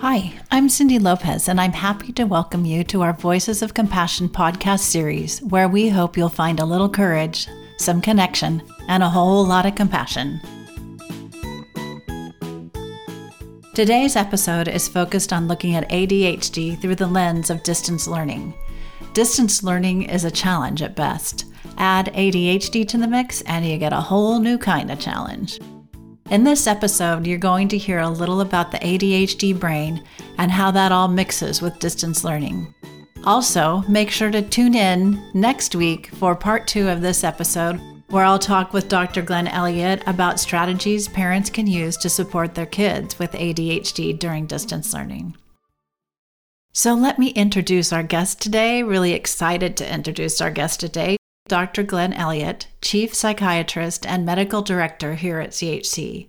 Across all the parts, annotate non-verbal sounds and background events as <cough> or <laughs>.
Hi, I'm Cindy Lopez, and I'm happy to welcome you to our Voices of Compassion podcast series, where we hope you'll find a little courage, some connection, and a whole lot of compassion. Today's episode is focused on looking at ADHD through the lens of distance learning. Distance learning is a challenge at best. Add ADHD to the mix, and you get a whole new kind of challenge. In this episode, you're going to hear a little about the ADHD brain and how that all mixes with distance learning. Also, make sure to tune in next week for part two of this episode, where I'll talk with Dr. Glenn Elliott about strategies parents can use to support their kids with ADHD during distance learning. So, let me introduce our guest today. Really excited to introduce our guest today. Dr. Glenn Elliott, Chief Psychiatrist and Medical Director here at CHC.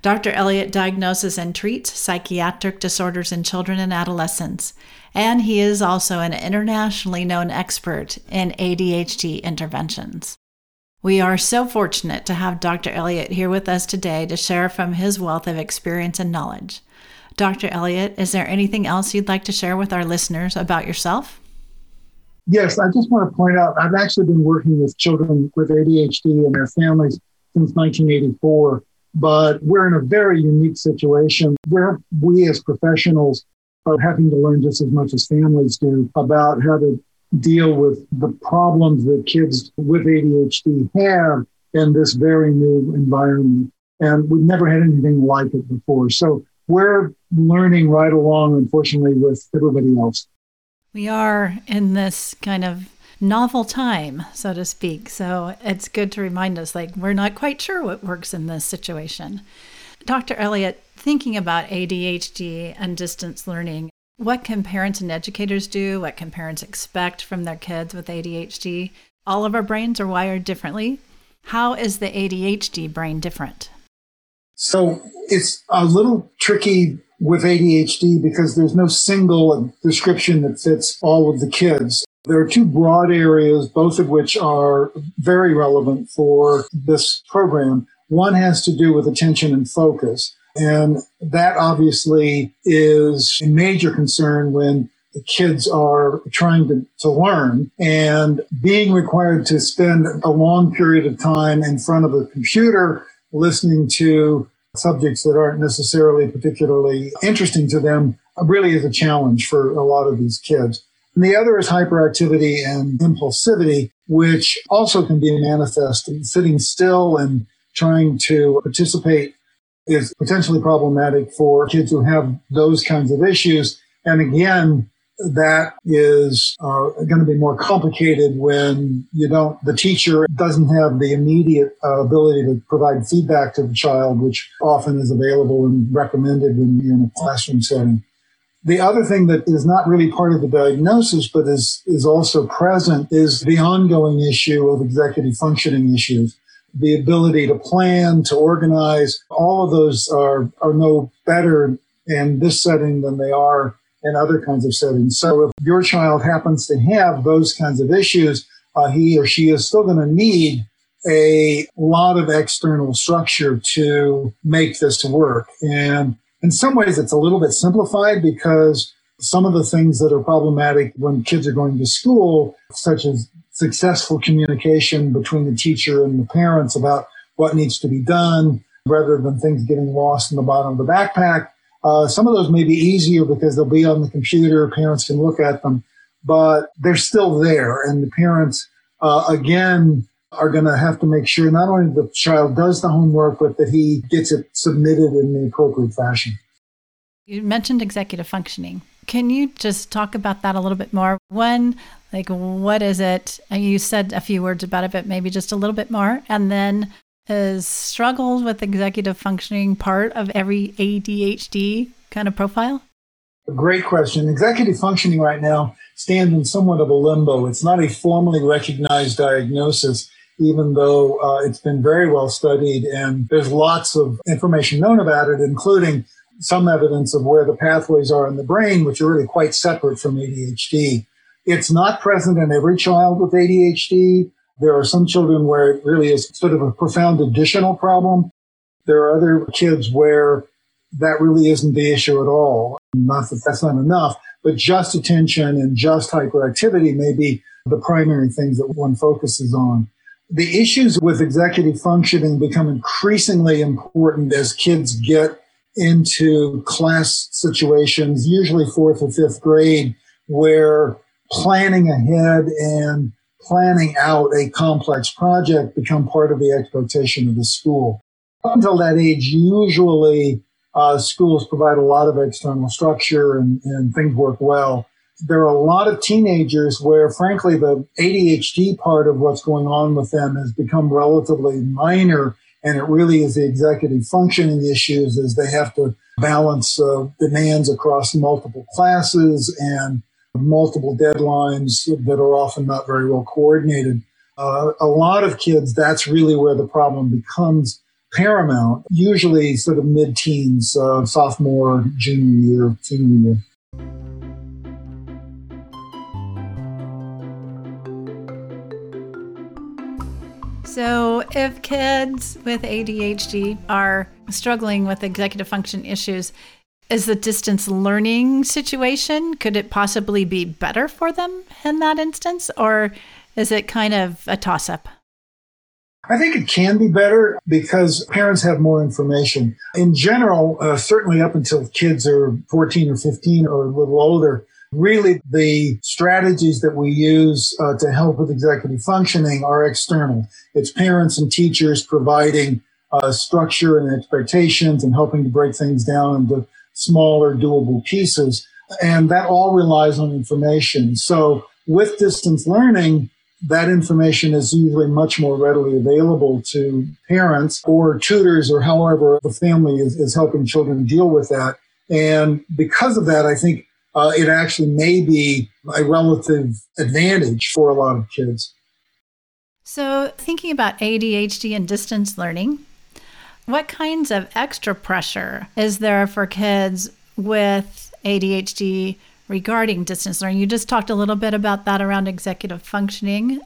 Dr. Elliott diagnoses and treats psychiatric disorders in children and adolescents, and he is also an internationally known expert in ADHD interventions. We are so fortunate to have Dr. Elliott here with us today to share from his wealth of experience and knowledge. Dr. Elliott, is there anything else you'd like to share with our listeners about yourself? Yes, I just want to point out I've actually been working with children with ADHD and their families since 1984, but we're in a very unique situation where we as professionals are having to learn just as much as families do about how to deal with the problems that kids with ADHD have in this very new environment. And we've never had anything like it before. So we're learning right along, unfortunately, with everybody else. We are in this kind of novel time, so to speak. So it's good to remind us like we're not quite sure what works in this situation. Dr. Elliott, thinking about ADHD and distance learning, what can parents and educators do? What can parents expect from their kids with ADHD? All of our brains are wired differently. How is the ADHD brain different? So it's a little tricky with ADHD because there's no single description that fits all of the kids. There are two broad areas, both of which are very relevant for this program. One has to do with attention and focus. And that obviously is a major concern when the kids are trying to, to learn and being required to spend a long period of time in front of a computer listening to subjects that aren't necessarily particularly interesting to them uh, really is a challenge for a lot of these kids. And the other is hyperactivity and impulsivity, which also can be manifest. Sitting still and trying to participate is potentially problematic for kids who have those kinds of issues. And again, that is uh, going to be more complicated when you don't the teacher doesn't have the immediate uh, ability to provide feedback to the child which often is available and recommended when you're in a classroom setting. The other thing that is not really part of the diagnosis but is is also present is the ongoing issue of executive functioning issues. The ability to plan to organize all of those are are no better in this setting than they are and other kinds of settings. So if your child happens to have those kinds of issues, uh, he or she is still going to need a lot of external structure to make this work. And in some ways, it's a little bit simplified because some of the things that are problematic when kids are going to school, such as successful communication between the teacher and the parents about what needs to be done, rather than things getting lost in the bottom of the backpack, uh, some of those may be easier because they'll be on the computer. Parents can look at them, but they're still there. And the parents, uh, again, are going to have to make sure not only the child does the homework, but that he gets it submitted in the appropriate fashion. You mentioned executive functioning. Can you just talk about that a little bit more? One, like, what is it? You said a few words about it, but maybe just a little bit more. And then is struggles with executive functioning part of every ADHD kind of profile? Great question. Executive functioning right now stands in somewhat of a limbo. It's not a formally recognized diagnosis, even though uh, it's been very well studied and there's lots of information known about it, including some evidence of where the pathways are in the brain, which are really quite separate from ADHD. It's not present in every child with ADHD. There are some children where it really is sort of a profound additional problem. There are other kids where that really isn't the issue at all. Not that that's not enough, but just attention and just hyperactivity may be the primary things that one focuses on. The issues with executive functioning become increasingly important as kids get into class situations, usually fourth or fifth grade, where planning ahead and planning out a complex project become part of the expectation of the school. Until that age, usually uh, schools provide a lot of external structure and, and things work well. There are a lot of teenagers where, frankly, the ADHD part of what's going on with them has become relatively minor, and it really is the executive functioning issues as they have to balance uh, demands across multiple classes and multiple deadlines that are often not very well coordinated. Uh, a lot of kids, that's really where the problem becomes paramount, usually sort of mid teens, uh, sophomore, junior year, senior year. So, if kids with ADHD are struggling with executive function issues, is the distance learning situation could it possibly be better for them in that instance or is it kind of a toss up I think it can be better because parents have more information. In general, uh, certainly up until kids are 14 or 15 or a little older, really the strategies that we use uh, to help with executive functioning are external. It's parents and teachers providing uh, structure and expectations and helping to break things down into smaller, doable pieces. And that all relies on information. So with distance learning, that information is usually much more readily available to parents or tutors or however the family is, is helping children deal with that. And because of that, I think uh, it actually may be a relative advantage for a lot of kids. So, thinking about ADHD and distance learning, what kinds of extra pressure is there for kids with ADHD regarding distance learning? You just talked a little bit about that around executive functioning.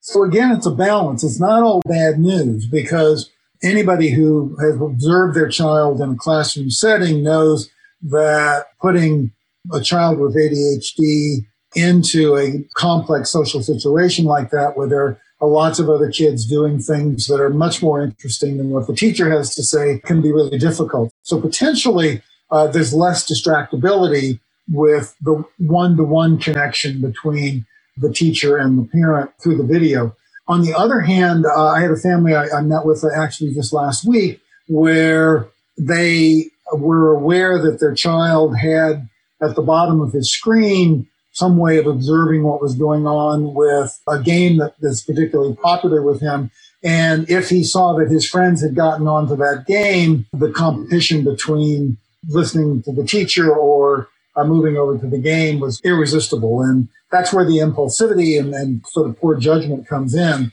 So, again, it's a balance. It's not all bad news because anybody who has observed their child in a classroom setting knows that putting a child with ADHD into a complex social situation like that, where there are lots of other kids doing things that are much more interesting than what the teacher has to say can be really difficult. So potentially uh, there's less distractibility with the one-to-one connection between the teacher and the parent through the video. On the other hand, uh, I had a family I, I met with actually just last week where they were aware that their child had at the bottom of his screen some way of observing what was going on with a game that is particularly popular with him. And if he saw that his friends had gotten onto that game, the competition between listening to the teacher or uh, moving over to the game was irresistible. And that's where the impulsivity and, and sort of poor judgment comes in.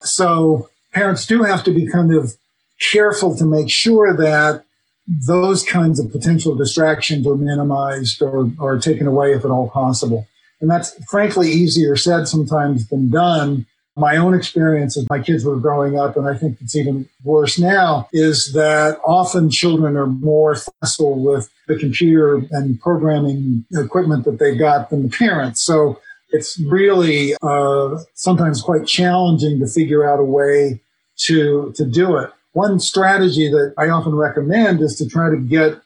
So parents do have to be kind of careful to make sure that those kinds of potential distractions are minimized or, or taken away if at all possible. And that's frankly easier said sometimes than done. My own experience as my kids were growing up, and I think it's even worse now, is that often children are more facile with the computer and programming equipment that they got than the parents. So it's really uh, sometimes quite challenging to figure out a way to to do it. One strategy that I often recommend is to try to get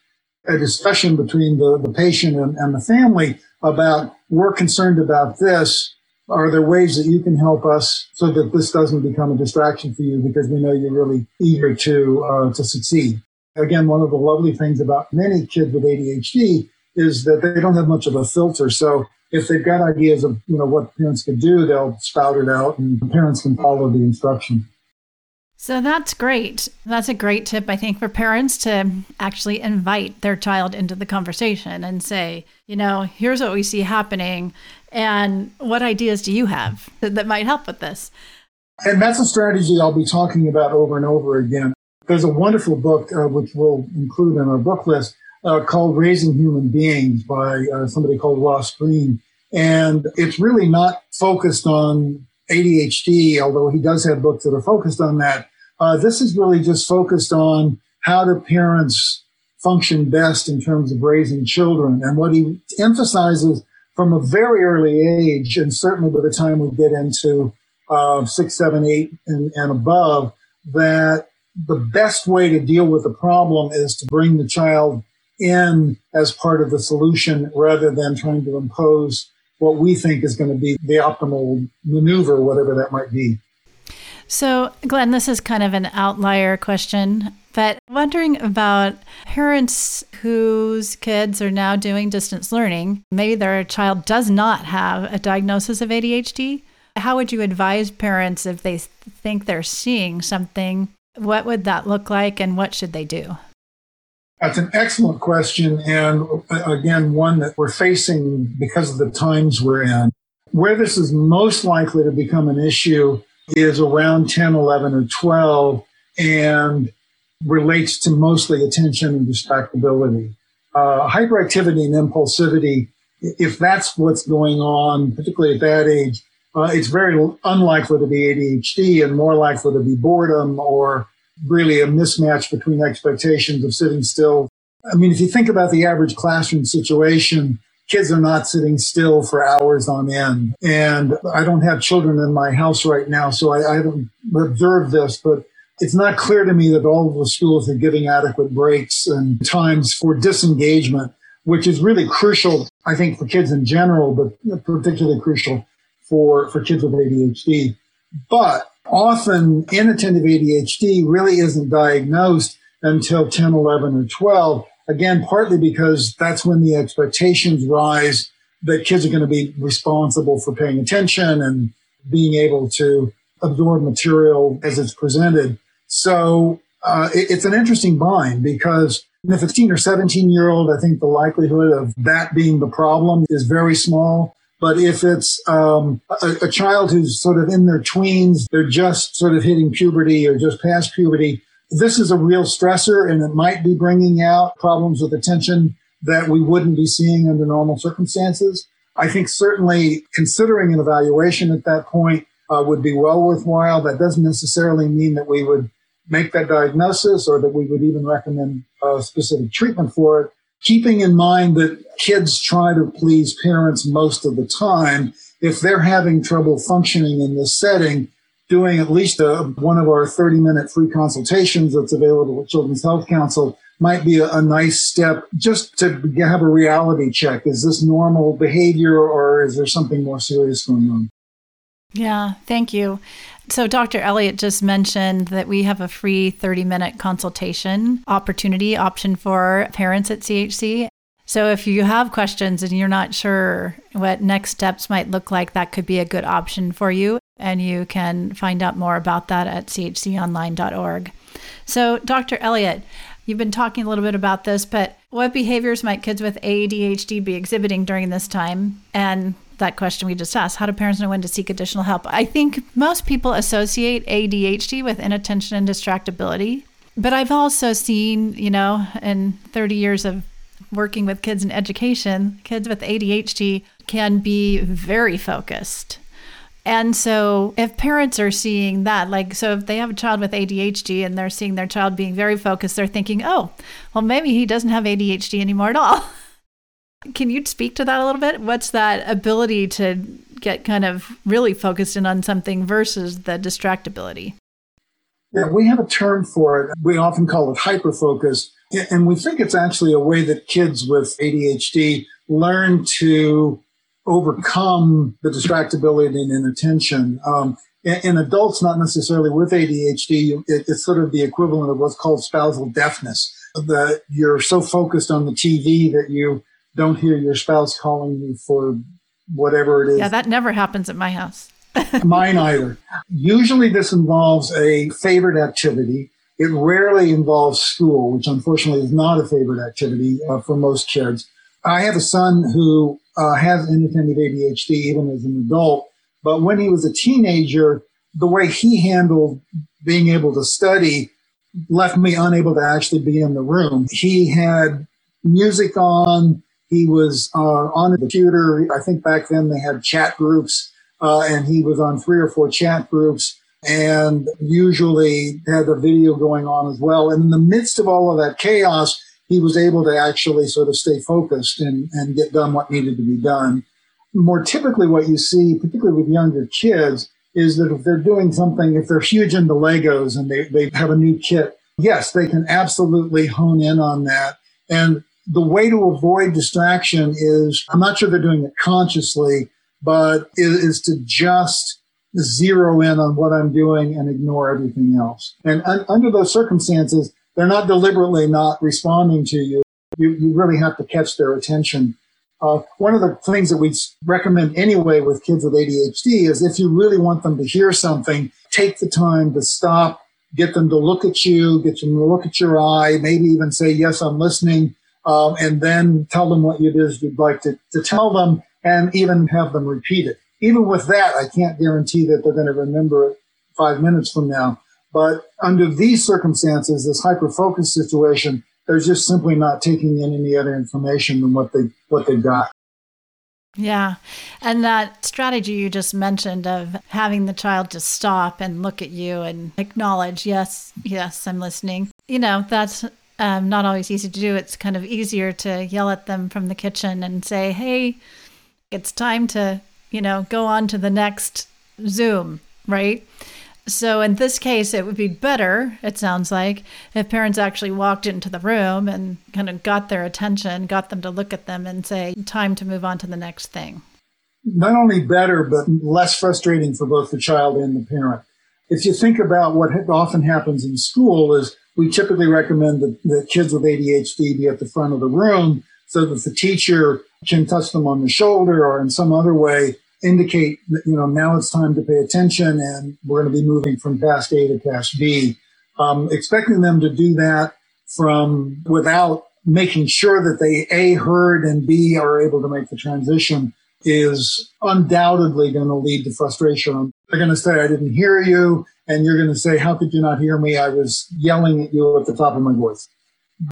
a discussion between the, the patient and, and the family about we're concerned about this. Are there ways that you can help us so that this doesn't become a distraction for you because we know you're really eager to uh, to succeed? Again, one of the lovely things about many kids with ADHD is that they don't have much of a filter. So if they've got ideas of you know what parents could do, they'll spout it out, and parents can follow the instruction. So that's great. That's a great tip, I think, for parents to actually invite their child into the conversation and say, you know, here's what we see happening. And what ideas do you have that, that might help with this? And that's a strategy I'll be talking about over and over again. There's a wonderful book, uh, which we'll include in our book list, uh, called Raising Human Beings by uh, somebody called Ross Greene. And it's really not focused on ADHD, although he does have books that are focused on that. Uh, this is really just focused on how do parents function best in terms of raising children. And what he emphasizes from a very early age, and certainly by the time we get into uh, six, seven, eight, and, and above, that the best way to deal with the problem is to bring the child in as part of the solution rather than trying to impose what we think is going to be the optimal maneuver, whatever that might be. So, Glenn, this is kind of an outlier question, but wondering about parents whose kids are now doing distance learning. Maybe their child does not have a diagnosis of ADHD. How would you advise parents if they think they're seeing something? What would that look like and what should they do? That's an excellent question. And uh, again, one that we're facing because of the times we're in. Where this is most likely to become an issue is around 10, 11, or 12 and relates to mostly attention and distractibility. Uh, hyperactivity and impulsivity, if that's what's going on, particularly at that age, uh, it's very unlikely to be ADHD and more likely to be boredom or really a mismatch between expectations of sitting still. I mean, if you think about the average classroom situation, kids are not sitting still for hours on end. And I don't have children in my house right now, so I, I haven't observed this, but it's not clear to me that all of the schools are giving adequate breaks and times for disengagement, which is really crucial, I think, for kids in general, but particularly crucial for, for kids with ADHD. But often inattentive ADHD really isn't diagnosed until 10, 11, or 12 Again, partly because that's when the expectations rise that kids are going to be responsible for paying attention and being able to absorb material as it's presented. So uh, it, it's an interesting bind because if a 15 or 17 year old, I think the likelihood of that being the problem is very small. But if it's um, a, a child who's sort of in their tweens, they're just sort of hitting puberty or just past puberty, this is a real stressor and it might be bringing out problems with attention that we wouldn't be seeing under normal circumstances. I think certainly considering an evaluation at that point uh, would be well worthwhile. That doesn't necessarily mean that we would make that diagnosis or that we would even recommend a specific treatment for it. Keeping in mind that kids try to please parents most of the time. If they're having trouble functioning in this setting, doing at least a, one of our 30 minute free consultations that's available at Children's Health Council might be a, a, nice step just to have a reality check. Is this normal behavior or is there something more serious going on? Yeah, thank you. So, Dr. Elliott just mentioned that we have a free 30 minute consultation opportunity option for parents at CHC. So, if you have questions and you're not sure what next steps might look like, that could be a good option for you and you can find out more about that at chconline.org. So, Dr. Elliott, you've been talking a little bit about this, but what behaviors might kids with ADHD be exhibiting during this time? And that question we just asked how do parents know when to seek additional help? I think most people associate ADHD with inattention and distractibility. But I've also seen, you know, in 30 years of working with kids in education, kids with ADHD can be very focused and so, if parents are seeing that, like, so if they have a child with ADHD and they're seeing their child being very focused, they're thinking, oh, well, maybe he doesn't have ADHD anymore at all. <laughs> Can you speak to that a little bit? What's that ability to get kind of really focused in on something versus the distractibility? Yeah, we have a term for it. We often call it hyperfocus. And we think it's actually a way that kids with ADHD learn to overcome the distractibility and inattention. Um, in, adults, not necessarily with ADHD, it, it's sort of the equivalent of what's called spousal deafness. That you're so focused on the TV that you don't hear your spouse calling you for whatever it is. Yeah, that never happens at my house. <laughs> Mine either. Usually, this involves a favorite activity. It rarely involves school, which unfortunately is not a favorite activity uh, for most kids. I have a son who uh, has inattentive ADHD even as an adult. But when he was a teenager, the way he handled being able to study left me unable to actually be in the room. He had music on. He was uh, on the computer. I think back then they had chat groups, uh, and he was on three or four chat groups and usually had a video going on as well. And in the midst of all of that chaos, he was able to actually sort of stay focused and, and get done what needed to be done. More typically, what you see, particularly with younger kids, is that if they're doing something, if they're huge into Legos and they, they have a new kit, yes, they can absolutely hone in on that. And the way to avoid distraction is, I'm not sure they're doing it consciously, but is, is to just zero in on what I'm doing and ignore everything else. And un- under those circumstances, they're not deliberately not responding to you. You, you really have to catch their attention. Uh, one of the things that we recommend anyway with kids with ADHD is if you really want them to hear something, take the time to stop, get them to look at you, get them to look at your eye, maybe even say, yes, I'm listening. Um, and then tell them what it is you'd like to, to tell them and even have them repeat it. Even with that, I can't guarantee that they're going to remember it five minutes from now. But under these circumstances, this hyper focus situation, they're just simply not taking in any other information than what they what they've got. Yeah. And that strategy you just mentioned of having the child just stop and look at you and acknowledge, yes, yes, I'm listening. You know, that's um, not always easy to do. It's kind of easier to yell at them from the kitchen and say, hey, it's time to, you know, go on to the next Zoom, right? So in this case, it would be better, it sounds like, if parents actually walked into the room and kind of got their attention, got them to look at them and say, time to move on to the next thing. Not only better, but less frustrating for both the child and the parent. If you think about what often happens in school is we typically recommend that, that kids with ADHD be at the front of the room so that the teacher can touch them on the shoulder or in some other way indicate that, you know, now it's time to pay attention and we're going to be moving from task A to task B. Um, expecting them to do that from without making sure that they A heard and B are able to make the transition is undoubtedly going to lead to frustration. They're going to say, I didn't hear you. And you're going to say, how could you not hear me? I was yelling at you at the top of my voice.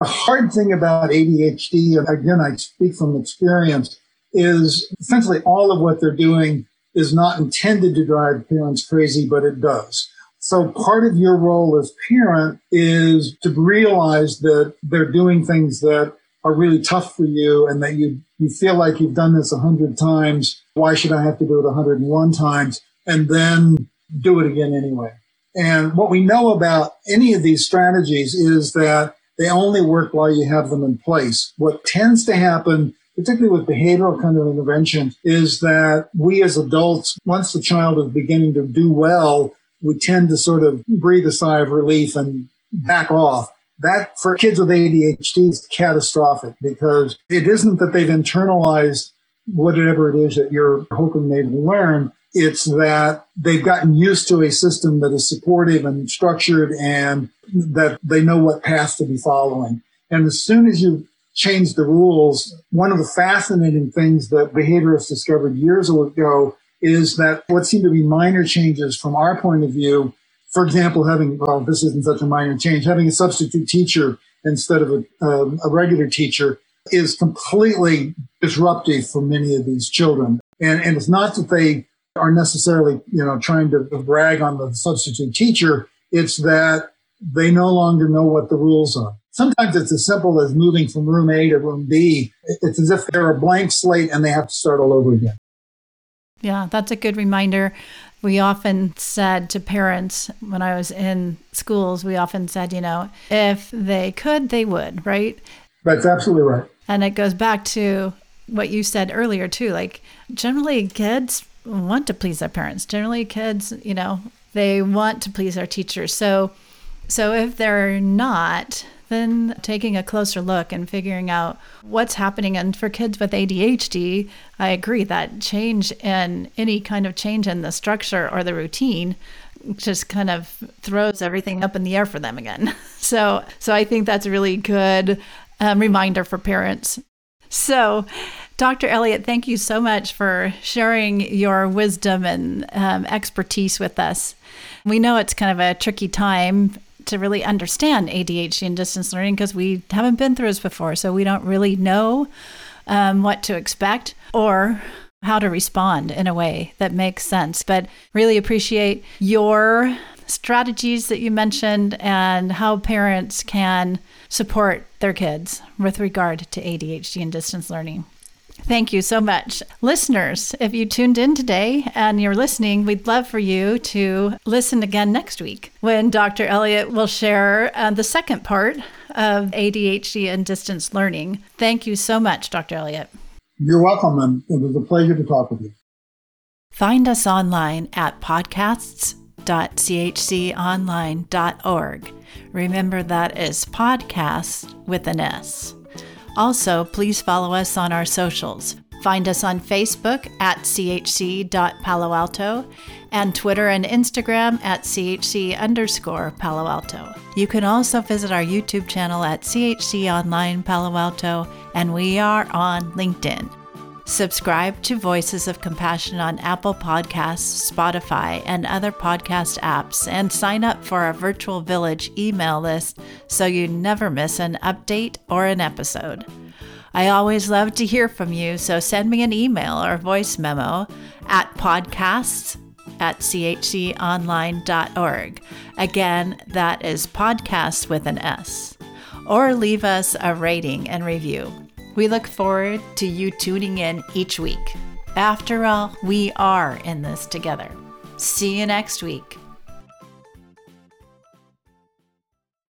The hard thing about ADHD, again, I speak from experience, is essentially all of what they're doing is not intended to drive parents crazy, but it does. So part of your role as parent is to realize that they're doing things that are really tough for you and that you, you feel like you've done this a hundred times. Why should I have to do it 101 times? And then do it again anyway. And what we know about any of these strategies is that they only work while you have them in place. What tends to happen particularly with behavioral kind of intervention, is that we as adults, once the child is beginning to do well, we tend to sort of breathe a sigh of relief and back off. That for kids with ADHD is catastrophic because it isn't that they've internalized whatever it is that you're hoping they will learn. It's that they've gotten used to a system that is supportive and structured and that they know what path to be following. And as soon as you change the rules. One of the fascinating things that behaviorists discovered years ago is that what seem to be minor changes from our point of view, for example, having, well, this isn't such a minor change, having a substitute teacher instead of a, um, a regular teacher is completely disruptive for many of these children. And, and it's not that they are necessarily, you know, trying to brag on the substitute teacher. It's that they no longer know what the rules are. Sometimes it's as simple as moving from room A to room B. It's as if they're a blank slate and they have to start all over again. Yeah, that's a good reminder. We often said to parents when I was in schools, we often said, you know, if they could, they would, right? That's absolutely right. And it goes back to what you said earlier, too. Like, generally, kids want to please their parents. Generally, kids, you know, they want to please their teachers. So, so if they're not, then taking a closer look and figuring out what's happening. And for kids with ADHD, I agree that change in any kind of change in the structure or the routine just kind of throws everything up in the air for them again. <laughs> So, so I think that's a really good um, reminder for parents. So, Dr. Elliott, thank you so much for sharing your wisdom and um, expertise with us. We know it's kind of a tricky time to really understand ADHD and distance learning because we haven't been through this before. So we don't really know um, what to expect or how to respond in a way that makes sense. But really appreciate your strategies that you mentioned and how parents can support their kids with regard to ADHD and distance learning. Thank you so much. Listeners, if you tuned in today and you're listening, we'd love for you to listen again next week when Dr. Elliott will share uh, the second part of ADHD and distance learning. Thank you so much, Dr. Elliott. You're welcome, and it was a pleasure to talk with you. Find us online at podcasts.chconline.org. Remember that is podcast with an S. Also, please follow us on our socials. Find us on Facebook at chc.palo alto and Twitter and Instagram at chc underscore Palo Alto. You can also visit our YouTube channel at chc online Palo Alto, and we are on LinkedIn. Subscribe to Voices of Compassion on Apple Podcasts, Spotify, and other podcast apps, and sign up for our Virtual Village email list so you never miss an update or an episode. I always love to hear from you, so send me an email or voice memo at podcasts at chconline.org. Again, that is podcasts with an S. Or leave us a rating and review. We look forward to you tuning in each week. After all, we are in this together. See you next week.